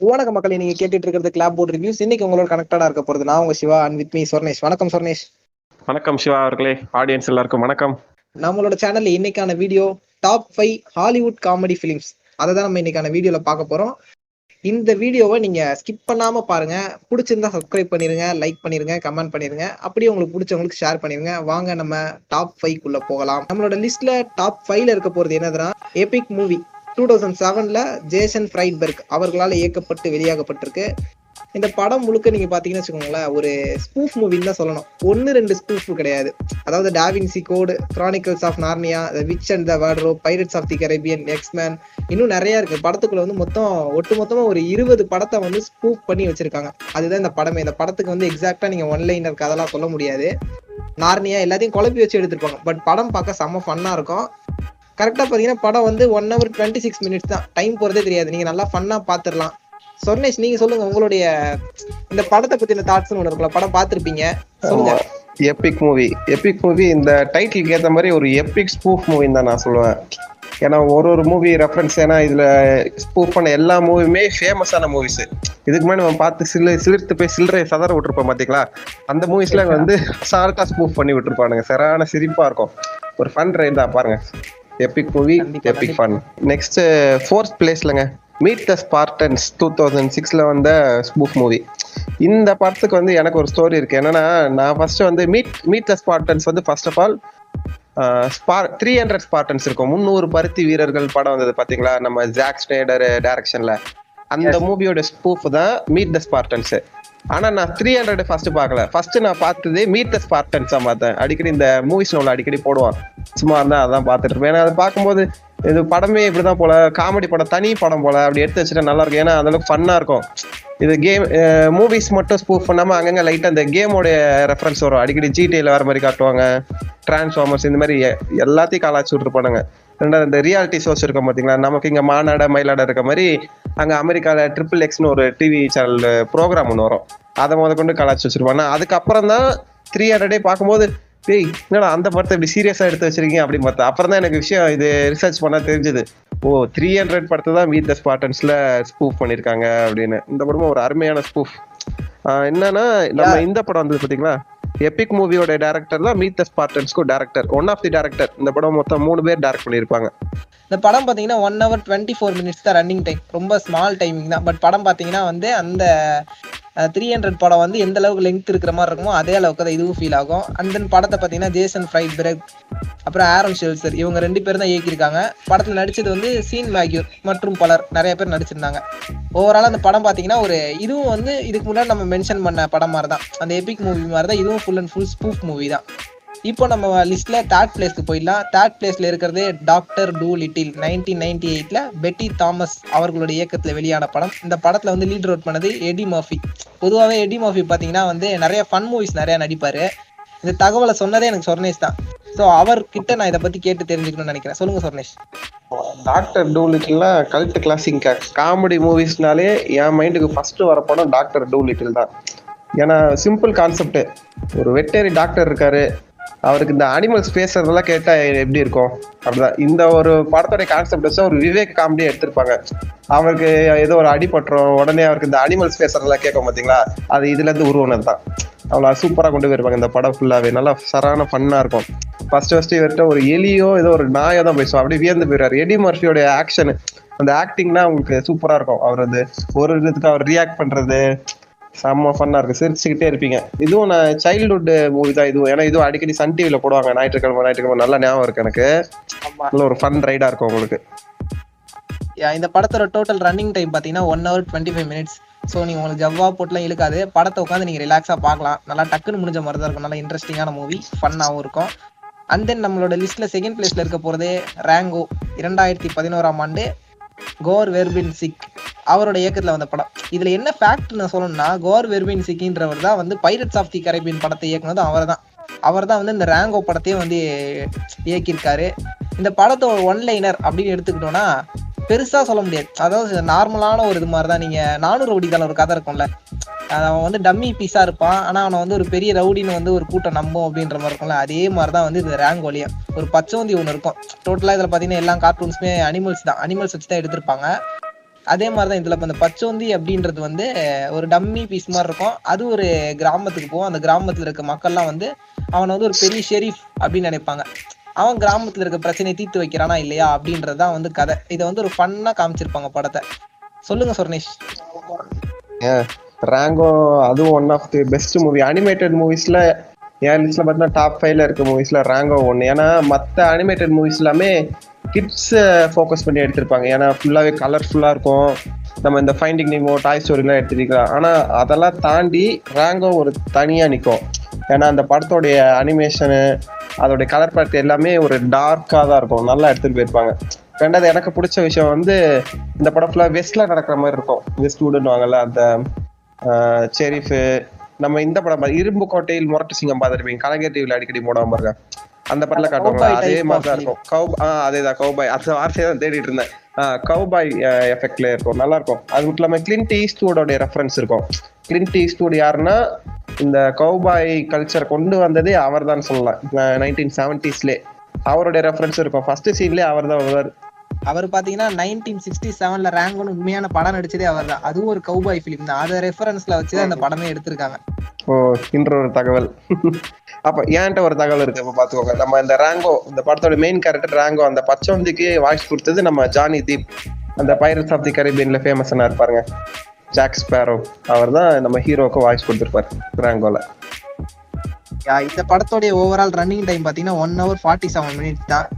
வணக்கம் மக்களே நீங்க கேட்டுட்டு இருக்கிறது கிளாப் போர்ட் ரிவ்யூஸ் இன்னைக்கு உங்களோட கனெக்டடா இருக்க போறது நான் உங்க Siva and with me Sornesh வணக்கம் சொர்ணேஷ் வணக்கம் சிவா அவர்களே ஆடியன்ஸ் எல்லாருக்கும் வணக்கம். நம்மளோட சேனல்ல இன்னைக்கான video top five Hollywood comedy films அதை தான் நம்ம இன்னைக்கான வீடியோல பார்க்க போறோம். இந்த வீடியோவை நீங்க ஸ்கிப் பண்ணாம பாருங்க. பிடிச்சிருந்தா சப்ஸ்கிரைப் பண்ணிருங்க லைக் பண்ணிருங்க கமெண்ட் பண்ணிருங்க. அப்படியே உங்களுக்கு பிடிச்சவங்களுக்கு ஷேர் பண்ணிருங்க. வாங்க நம்ம டாப் ஃபைவ் குள்ள போகலாம். நம்மளோட லிஸ்ட்ல டாப் ஃபைவ்ல இருக்க போறது என்னதுன்னா எபிக் மூவி டூ தௌசண்ட் செவன்ல ஜேசன் ஃப்ரைட்பர்க் அவர்களால் இயக்கப்பட்டு வெளியாகப்பட்டிருக்கு. இந்த படம் முழுக்க நீங்க பாத்தீங்கன்னு வச்சுக்கோங்களேன் ஒரு ஸ்பூஃப் மூவின்னு தான் சொல்லணும். ஒன்னு ரெண்டு ஸ்பூஃப் கிடையாது. அதாவது Da Vinci code chronicles of Narnia the witch and the wardrobe pirates of the Caribbean X Men இன்னும் நிறைய இருக்கு. படத்துக்குள்ள வந்து மொத்தம் ஒட்டு மொத்தமா ஒரு இருபது படத்தை வந்து ஸ்பூஃப் பண்ணி வச்சிருக்காங்க. அதுதான் இந்த படமே. இந்த படத்துக்கு வந்து எக்ஸாக்டா நீங்க ஒன்லைனர் கதெல்லாம் சொல்ல முடியாது. நார்னியா எல்லாத்தையும் குழப்பி வச்சு எடுத்திருப்பாங்க பட் படம் பார்க்க செம்ம ஃபன்னா இருக்கும். கரெக்டாக பார்த்தீங்கன்னா படம் வந்து one hour twenty six minutes தான். டைம் போகிறதே தெரியாது. நீங்கள் நல்லா ஃபன்னாக பார்த்துடலாம் சொர்ணேஷ் நீங்கள் சொல்லுங்கள் உங்களுடைய இந்த படத்தை பற்றின தாட்ஸ்னு ஒன்று இருக்குல்ல படம் பார்த்துருப்பீங்க சொல்லுங்க. எபிக் மூவி எபிக் மூவி இந்த டைட்டிலுக்கு ஏற்ற மாதிரி ஒரு எபிக் ஸ்பூஃப் மூவின்னு தான் நான் சொல்லுவேன். ஏன்னா ஒரு ஒரு மூவி ரெஃபரன்ஸ் ஏன்னா இதுல ஸ்பூஃப் பண்ண எல்லா மூவியுமே ஃபேமஸான மூவிஸ் இதுக்கு முன்னாடி நம்ம பார்த்து சில சிலிர்த்து போய் சில்லறை சதற விட்டுருப்போம் பாத்தீங்களா? அந்த மூவிஸ்ல வந்து சால்ட்டா ஸ்பூஃப் பண்ணி விட்டுருப்பானுங்க. சரியான சிரிப்பா இருக்கும். ஒரு ஃபன் ரைட் தான் பாருங்க. Epic movie epic fun next fourth பிளேஸ்லங்க meet the Spartans two thousand சிக்ஸ்ல வந்த ஸ்பூஃப் மூவி இந்த படத்துக்கு வந்து எனக்கு ஒரு ஸ்டோரி இருக்கு. என்னன்னா நான் ஃபர்ஸ்ட் வந்து மீட் மீட் த ஸ்பார்டன்ஸ் வந்து first of all spar three hundred Spartans இருக்கும். முந்நூறு பருத்தி வீரர்கள் படம் வந்தது பாத்தீங்களா? நம்ம ஜாக் ஸ்னேடர் டைரக்ஷன்ல அந்த மூவியோட ஸ்பூஃப் தான் மீட் த ஸ்பார்டன்ஸ் ஆனா நான் த்ரீ ஹண்ட்ரட் ஃபர்ஸ்ட் பார்க்கல. ஃபர்ஸ்ட் நான் பார்த்தது மீட் த ஸ்பார்டன்ஸா பார்த்தேன். அடிக்கடி இந்த மூவிஸ் நோவில் அடிக்கடி போடுவான் சும்மா இருந்தா அதான் பார்த்துட்டு இருப்பேன். ஏன்னா அதை பார்க்கும்போது இது படமே இப்படிதான் போல. காமெடி படம் தனி படம் போல. அப்படி எடுத்து வச்சுட்டா நல்லா இருக்கும். ஏன்னா அந்த அளவுக்கு ஃபன்னா இருக்கும். இது கேம் மூவிஸ் மட்டும் ஸ்பூஃப் பண்ணாம அங்கங்க லைட்டா இந்த கேமோடைய ரெஃபரன்ஸ் வரும். அடிக்கடி ஜிடிஏல வர மாதிரி காட்டுவாங்க. டிரான்ஸ்ஃபார்மர்ஸ் இந்த மாதிரி எல்லாத்தையும் காலாச்சு விட்டுருப்பானுங்க. ரெண்டாவது இந்த ரியாலிட்டி ஷோஸ் இருக்கும் பாத்தீங்களா? நமக்கு இங்க மாநாட மயிலாட இருக்க மாதிரி அங்க அமெரிக்கால ட்ரிபிள் எக்ஸ்னு ஒரு டிவி சேனல் ப்ரோக்ராம் ஒன்று வரும். அதை முத கொண்டு கலாச்சு வச்சிருப்பாங்க. அதுக்கப்புறம் தான் த்ரீ ஹண்ட்ரடே பார்க்கும்போது டேய் என்னடா அந்த படத்தை இப்படி சீரியஸா எடுத்து வச்சிருக்கீங்க? அப்படின்னு பார்த்தா அப்புறம் தான் எனக்கு விஷயம் இது ரிசர்ச் பண்ணா தெரிஞ்சது. ஓ த்ரீ ஹண்ட்ரட் படத்தை தான் மீட் த ஸ்பாட்டன்ஸ்ல ஸ்பூஃப் பண்ணிருக்காங்க அப்படின்னு. இந்த படமும் ஒரு அருமையான ஸ்பூஃப் என்னன்னா நம்ம இந்த படம் வந்தது பாத்தீங்களா? எபிக் மூவியோட டேரக்டர் தான் meet the ஸ்பார்டன்ஸ்க்கு director one of the director இந்த படம் மொத்தம் மூணு பேர் டேரக்ட் பண்ணியிருப்பாங்க. இந்த படம் பார்த்தீங்கன்னா one hour twenty four minutes தான் ரன்னிங் டைம் ரொம்ப ஸ்மால் டைமிங் தான். பட் படம் பார்த்தீங்கன்னா வந்து அந்த த்ரீ ஹண்ட்ரட் படம் வந்து எந்த அளவுக்கு லெங்க் இருக்கிற மாதிரி இருக்குமோ அதே அளவுக்கு தான் இதுவும் ஃபீல் ஆகும். அண்ட் தென் படத்தை பார்த்தீங்கன்னா ஜேசன் ஃப்ரைட் பிரக் அப்புறம் ஆரம் ஷெல்சர் இவங்க ரெண்டு பேரும் தான் இயக்கியிருக்காங்க. படத்தில் நடித்தது வந்து சீன் மேக்யூர் மற்றும் பலர் நிறைய பேர் நடிச்சிருந்தாங்க. ஓவரால் அந்த படம் பார்த்தீங்கன்னா ஒரு இதுவும் வந்து இதுக்கு முன்னாடி நம்ம மென்ஷன் பண்ண படம் மாதிரி தான் அந்த எபிக் மூவி மாதிரி தான் இதுவும் full and full spoof movie தான். இப்போ நம்ம லிஸ்ட்ல தேர்ட் பிளேஸ்க்கு போயிடலாம். தேர்ட் பிளேஸ்ல இருக்கிறது doctor Dolittle nineteen ninety எயிட்ல பெட்டி தாமஸ் அவர்களுடைய இயக்கத்துல வெளியான படம். இந்த படத்துல வந்து லீட் ரோட் பண்ணது எடி மாஃபி பொதுவாகவே எடி மாஃபி பாத்தீங்கன்னா வந்து நிறைய ஃபன் மூவிஸ் நிறைய நடிப்பாரு. இந்த தகவலை சொன்னதே எனக்கு சொர்ணேஷ் தான். ஸோ அவர்கிட்ட நான் இதை பத்தி கேட்டு தெரிஞ்சுக்கணும்னு நினைக்கிறேன். சொல்லுங்க சொர்ணேஷ். டாக்டர் டூலிட்டில்லாம் கல்ட் கிளாசிக் காமெடி மூவிஸ்னாலே என் மைண்டுக்கு ஃபர்ஸ்ட் வர படம் டாக்டர் டூலிட்டில் தான். ஏன்னா சிம்பிள் கான்செப்ட் ஒரு வெட்டரி டாக்டர் இருக்காரு. அவருக்கு இந்த அனிமல்ஸ் பேசுறதெல்லாம் கேட்டா எப்படி இருக்கும்? அப்படிதான். இந்த ஒரு படத்தோடைய கான்செப்ட் வச்சு ஒரு விவேக் காமெடியா எடுத்திருப்பாங்க. அவருக்கு ஏதோ ஒரு அடிபட்டுரும். உடனே அவருக்கு இந்த அனிமல்ஸ் பேசுறதெல்லாம் கேட்கும் பாத்தீங்களா? அது இதுல இருந்து உருவானது தான் அவ்வளோ சூப்பரா கொண்டு போயிருப்பாங்க. இந்த படம் ஃபுல்லாவே நல்லா சரான ஃபன்னா இருக்கும். ஃபர்ஸ்ட் ஃபர்ஸ்ட் இவர்கிட்ட ஒரு எலியோ ஏதோ ஒரு நாயோ தான் பேசுவோம் அப்படியே வியந்து போயிடுறாரு எடி மர்ஃபியோட ஆக்ஷன் அந்த ஆக்டிங்னா உங்களுக்கு சூப்பரா இருக்கும். அவர் வந்து ஒரு இதுக்கு அவர் ரியாக்ட் பண்றது செம்ம ஃபன்னா இருக்கு. சிரிச்சுக்கிட்டே இருப்பீங்க. இதுவும் நான் சைல்ட்ஹுட் மூவி தான் இதுவும். ஏன்னா இதுவும் அடிக்கடி சன் டிவில போடுவாங்க. ஞாயிற்றுக்கிழமை ஞாயிற்றுக்கிழமை. நல்ல ஞாபகம் இருக்கு எனக்கு. நல்ல ஒரு ஃபன் ரைடா இருக்கும் உங்களுக்கு. இந்த படத்தோட டோட்டல் ரன்னிங் டைம் பார்த்தீங்கன்னா one hour twenty five minutes so நீங்கள் உங்களுக்கு ஜவ்வா போட்டுலாம் இழுக்காது. படத்தை உட்காந்து நீங்கள் ரிலாக்ஸாக பார்க்கலாம். நல்லா டக்குன்னு முடிஞ்ச மாதிரி தான் இருக்கும். நல்லா இன்ட்ரெஸ்டிங்கான மூவி ஃபன்னாகவும் இருக்கும். அண்ட் தென் நம்மளோட லிஸ்ட்டில் செகண்ட் பிளேஸில் இருக்க போகிறது ரேங்கோ இரண்டாயிரத்தி பதினோராம் ஆண்டு. கோர் வெர்பின் சிக் அவரோட இயக்கத்தில் வந்த படம். இதில் என்ன ஃபேக்ட் நான் சொல்லணும்னா கோர் வெர்பின் சிக்கின்றவர் தான் வந்து பைரட்ஸ் ஆஃப் தி கரேபியன் படத்தை இயக்குனது அவர் தான் அவர் தான் வந்து இந்த ரேங்கோ படத்தையும் வந்து இயக்கியிருக்காரு. இந்த படத்தோட ஒன்லைனர் அப்படின்னு எடுத்துக்கிட்டோம்னா பெருசாக சொல்ல முடியாது. அதாவது நார்மலான ஒரு இது மாதிரி தான் நீங்கள் நானூறு ரவுடிதால ஒரு கதை இருக்கும்ல. அவன் வந்து டம்மி பீஸாக இருப்பான். ஆனால் அவனை வந்து ஒரு பெரிய ரவுடின்னு வந்து ஒரு கூட்டம் நம்பும் அப்படின்ற மாதிரி இருக்கும்ல. அதே மாதிரி தான் வந்து இது ரேங்க் வழியா ஒரு பச்சோந்தி ஒன்று இருக்கும். டோட்டலாக இதில் பார்த்தீங்கன்னா எல்லா கார்ட்டூன்ஸுமே அனிமல்ஸ் தான். அனிமல்ஸ் வச்சு தான் எடுத்திருப்பாங்க. அதே மாதிரி தான் இதுல இப்ப இந்த பச்சோந்தி அப்படின்றது வந்து ஒரு டம்மி பீஸ் மாதிரி இருக்கும். அது ஒரு கிராமத்துக்கு போகும் அந்த கிராமத்துல இருக்க மக்கள்லாம் வந்து அவனை வந்து ஒரு பெரிய ஷெரீஃப் அப்படின்னு நினைப்பாங்க. அவன் கிராமத்துல இருக்க பிரச்சனையை தீர்த்து வைக்கிறானா இல்லையா அப்படின்றதுதான் வந்து கதை. இதை வந்து ஒரு ஃபன்னா காமிச்சிருப்பாங்க படத்தை. சொல்லுங்க சொர்ணேஷ். ரேங்கோ அதுவும் one of the best movie animated மூவிஸ்ல என் லிஸ்ட்ல பார்த்தீங்கன்னா டாப் ஃபைவ்ல இருக்க மூவிஸ்ல ரேங்கோ ஒன்று ஏன்னா மற்ற அனிமேட்டட் மூவிஸ் எல்லாமே கிட்ஸ் ஃபோக்கஸ் பண்ணி எடுத்திருப்பாங்க. ஏன்னா ஃபுல்லாகவே கலர்ஃபுல்லாக இருக்கும். நம்ம இந்த ஃபைண்டிங் நீமோ டாய் ஸ்டோரிலாம் எடுத்துருக்கலாம். ஆனால் அதெல்லாம் தாண்டி ரேங்கோ ஒரு தனியாக நிற்கும் ஏன்னா அந்த படத்தோடைய அனிமேஷனு அதோடைய கலர் பார்ட் எல்லாமே ஒரு டார்க்காக தான் இருக்கும். நல்லா எடுத்துகிட்டு போயிருப்பாங்க. ரெண்டாவது எனக்கு பிடிச்ச விஷயம் வந்து இந்த படம் ஃபுல்லாக வெஸ்ட்டில் நடக்கிற மாதிரி இருக்கும். வெஸ்ட் வுடுன்னுவாங்கல்ல அந்த செரிஃபு நம்ம இந்த படம் பாரு, இரும்பு கோட்டையில் முரட்டு சிங்கம் பார்த்துருப்பீங்க. கலைஞர் டிவியில் அடிக்கடி போடாம பாருங்க. அந்த படத்துல காட்டுவாங்க அதே மாதிரி தான் இருக்கும். கவு ஆ அதேதான் கவுபாய் அந்த வார்த்தையை தான் தேடிட்டு இருந்தேன். கவுபாய் எஃபெக்ட்ல இருக்கும். நல்லா இருக்கும். அது மட்டும் இல்லாம கிளின்ட் ஈஸ்ட்வுடோடைய ரெஃபரன்ஸ் இருக்கும். கிளின்ட் ஈஸ்ட்வுட் யாருன்னா இந்த கவுபாய் கல்ச்சர் கொண்டு வந்ததே அவர் தான் சொல்லலாம் நைன்டீன் செவன்டிஸ்லே அவருடைய ரெஃபரன்ஸ் இருக்கும். ஃபர்ஸ்ட் சீன்லேயே அவர் தான் வருவார். அவர் பாத்தீங்கன்னா நைன்டீன் சிக்ஸ்டி செவன்ல ரேங்கோன்னு உண்மையான படம் நடிச்சதே அவர் தான் அதுவும் ஒரு கௌபாய் ஃபிலிம் தான். அதை ரெஃபரன்ஸ்ல வச்சு அந்த படமே எடுத்திருக்காங்க. ஓ இன்ற ஒரு தகவல். அப்ப ஏன்ட்ட ஒரு தகவல் இருக்கு? அப்ப பாத்துக்கோங்க. நம்ம இந்த ராங்கோ இந்த படத்தோட மெயின் கேரக்டர் ராங்கோ அந்த பச்சோந்திக்கு வாய்ஸ் கொடுத்தது நம்ம ஜானி தீப் அந்த பைரட்ஸ் ஆஃப் தி கரீபியன்ல ஃபேமஸான இருப்பாருங்க ஜாக் ஸ்பேரோ அவர் தான் நம்ம ஹீரோக்கு வாய்ஸ் கொடுத்துருப்பாரு ராங்கோல இந்த படத்தோடைய ஓவரால் ரன்னிங் டைம் பாத்தீங்கன்னா one hour forty seven minutes தான்.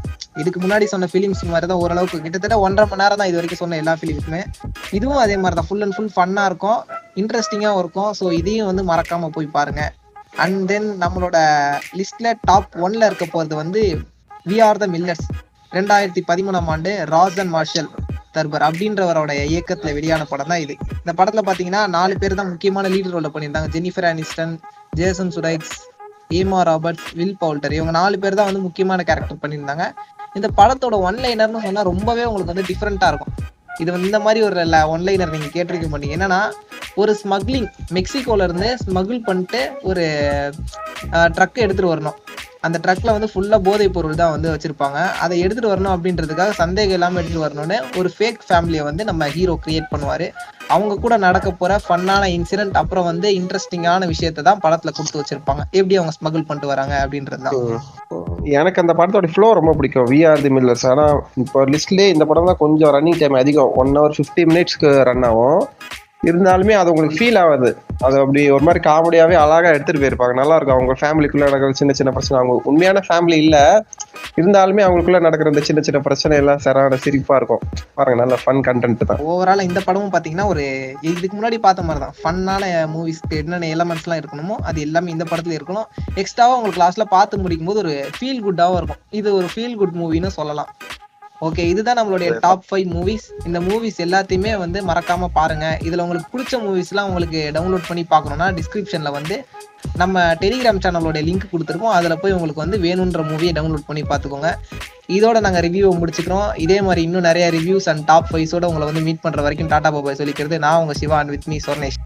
இதுக்கு முன்னாடி சொன்ன ஃபிலிம்ஸ் மாதிரி தான் ஓரளவுக்கு கிட்டத்தட்ட ஒன்றரை மணி நேரம் தான் இது வரைக்கும் சொன்ன எல்லா ஃபிலிம்ஸுமே இதுவும் அதே மாதிரி தான் ஃபுல் அண்ட் ஃபுல் ஃபன்னாக இருக்கும். இன்ட்ரெஸ்டிங்காகவும் இருக்கும். ஸோ இதையும் வந்து மறக்காம போய் பாருங்க. அண்ட் தென் நம்மளோட லிஸ்ட்ல டாப் ஒன்ல இருக்க போறது வந்து வி ஆர் த மில்லர்ஸ் ரெண்டாயிரத்தி பதிமூணாம் ஆண்டு ராஜன் மார்ஷல் தர்பர் அப்படின்றவரோட இயக்கத்துல வெளியான படம் தான் இது. இந்த படத்துல பாத்தீங்கன்னா நாலு பேர் தான் முக்கியமான லீடர் ரோல பண்ணியிருந்தாங்க. ஜெனிஃபர் அனிஸ்டன் ஜேசன் சுரைக்ஸ் ஏமா ராபர்ட்ஸ் வில் பவுல்டர் இவங்க நாலு பேர் தான் வந்து முக்கியமான கேரக்டர் பண்ணியிருந்தாங்க. இந்த படத்தோட ஒன்லைனர்னு சொன்னா ரொம்பவே உங்களுக்கு வந்து டிஃப்ரெண்டா இருக்கும். இது வந்து இந்த மாதிரி ஒரு ஒன்லைனர் நீங்க கேட்டிருக்க மாட்டீங்க. என்னன்னா ஒரு ஸ்மக்லிங் மெக்சிகோல இருந்து ஸ்மகிள் பண்ணிட்டு ஒரு ட்ரக் எடுத்துட்டு வரணும். அந்த ட்ரக்ல வந்து ஃபுல்லா போதைப் பொருள் தான் வந்து வச்சிருப்பாங்க. அதை எடுத்துட்டு வரணும் அப்படின்றதுக்காக சந்தேகம் இல்லாம எடுத்துட்டு வரணும்னு ஒரு ஃபேக் ஃபேமிலியை வந்து நம்ம ஹீரோ கிரியேட் பண்ணுவாரு. அவங்க கூட நடக்க போற ஃபன்னான இன்சிடென்ட் அப்புறம் வந்து இன்ட்ரெஸ்டிங்கான விஷயத்தை தான் படத்துல கொடுத்து வச்சிருப்பாங்க. எப்படி அவங்க ஸ்மகிள் பண்ணிட்டு வராங்க அப்படின்றது தான். எனக்கு அந்த படத்தோட ஃப்ளோ ரொம்ப பிடிக்கும். We are the Millers. ஆனால் இப்போ லிஸ்ட்லேயே இந்த படம் தான் கொஞ்சம் ரன்னிங் டைம் அதிகம். ஒன் ஹவர் ஃபிஃப்டி மினிட்ஸ்க்கு ரன் ஆகும். இருந்தாலுமே அது உங்களுக்கு ஃபீல் ஆகாது. அது அப்படி ஒரு மாதிரி காமெடியாகவே அழகாக எடுத்துகிட்டு போயிருப்பாங்க. நல்லா இருக்கும். அவங்க ஃபேமிலிக்குள்ளே நடக்கிற சின்ன சின்ன பிரச்சனை. அவங்க உண்மையான ஃபேமிலி இல்லை. இருந்தாலுமே அவங்களுக்குள்ள நடக்கிற இந்த சின்ன சின்ன பிரச்சனை எல்லாம் சரான சிரிப்பா இருக்கும். பாருங்க நல்ல ஃபன் கண்டென்ட் தான். ஓவரால் இந்த படமும் பாத்தீங்கன்னா ஒரு இதுக்கு முன்னாடி பார்த்த மாதிரி தான் ஃபன்னான மூவிஸ்க்கு என்னென்ன எலமெண்ட்ஸ்லாம் இருக்கணுமோ அது எல்லாமே இந்த படத்துல இருக்கணும். எக்ஸ்ட்ராவா உங்களுக்கு லாஸ்ட்ல பார்த்து முடிக்கும் போது ஒரு ஃபீல் குட்டாவும் இருக்கும். இது ஒரு ஃபீல் குட் மூவின்னு சொல்லலாம். ஓகே இதுதான் நம்மளுடைய டாப் ஃபைவ் மூவிஸ் இந்த மூவிஸ் எல்லாத்தையுமே வந்து மறக்காம பாருங்க. இதுல உங்களுக்கு பிடிச்ச மூவிஸ்லாம் உங்களுக்கு டவுன்லோட் பண்ணி பார்க்கணும்னா டிஸ்கிரிப்ஷன்ல வந்து நம்ம டெலிகிராம் சேனலோட லிங்க் கொடுத்துருக்கோம். அதுல போய் உங்களுக்கு வந்து வேணுன்ற மூவியை டவுன்லோட் பண்ணி பார்த்துக்கோங்க. இதோட நாங்க ரிவ்யூ முடிச்சுக்கிறோம். இதே மாதிரி இன்னும் நிறைய ரிவ்யூஸ் அண்ட் டாப் ஃபைவ்ஸோட உங்களை வந்து மீட் பண்ற வரைக்கும் டாடா பாபாய் சொல்லிக்கிறது. நான் உங்க Siva and with me Sornesh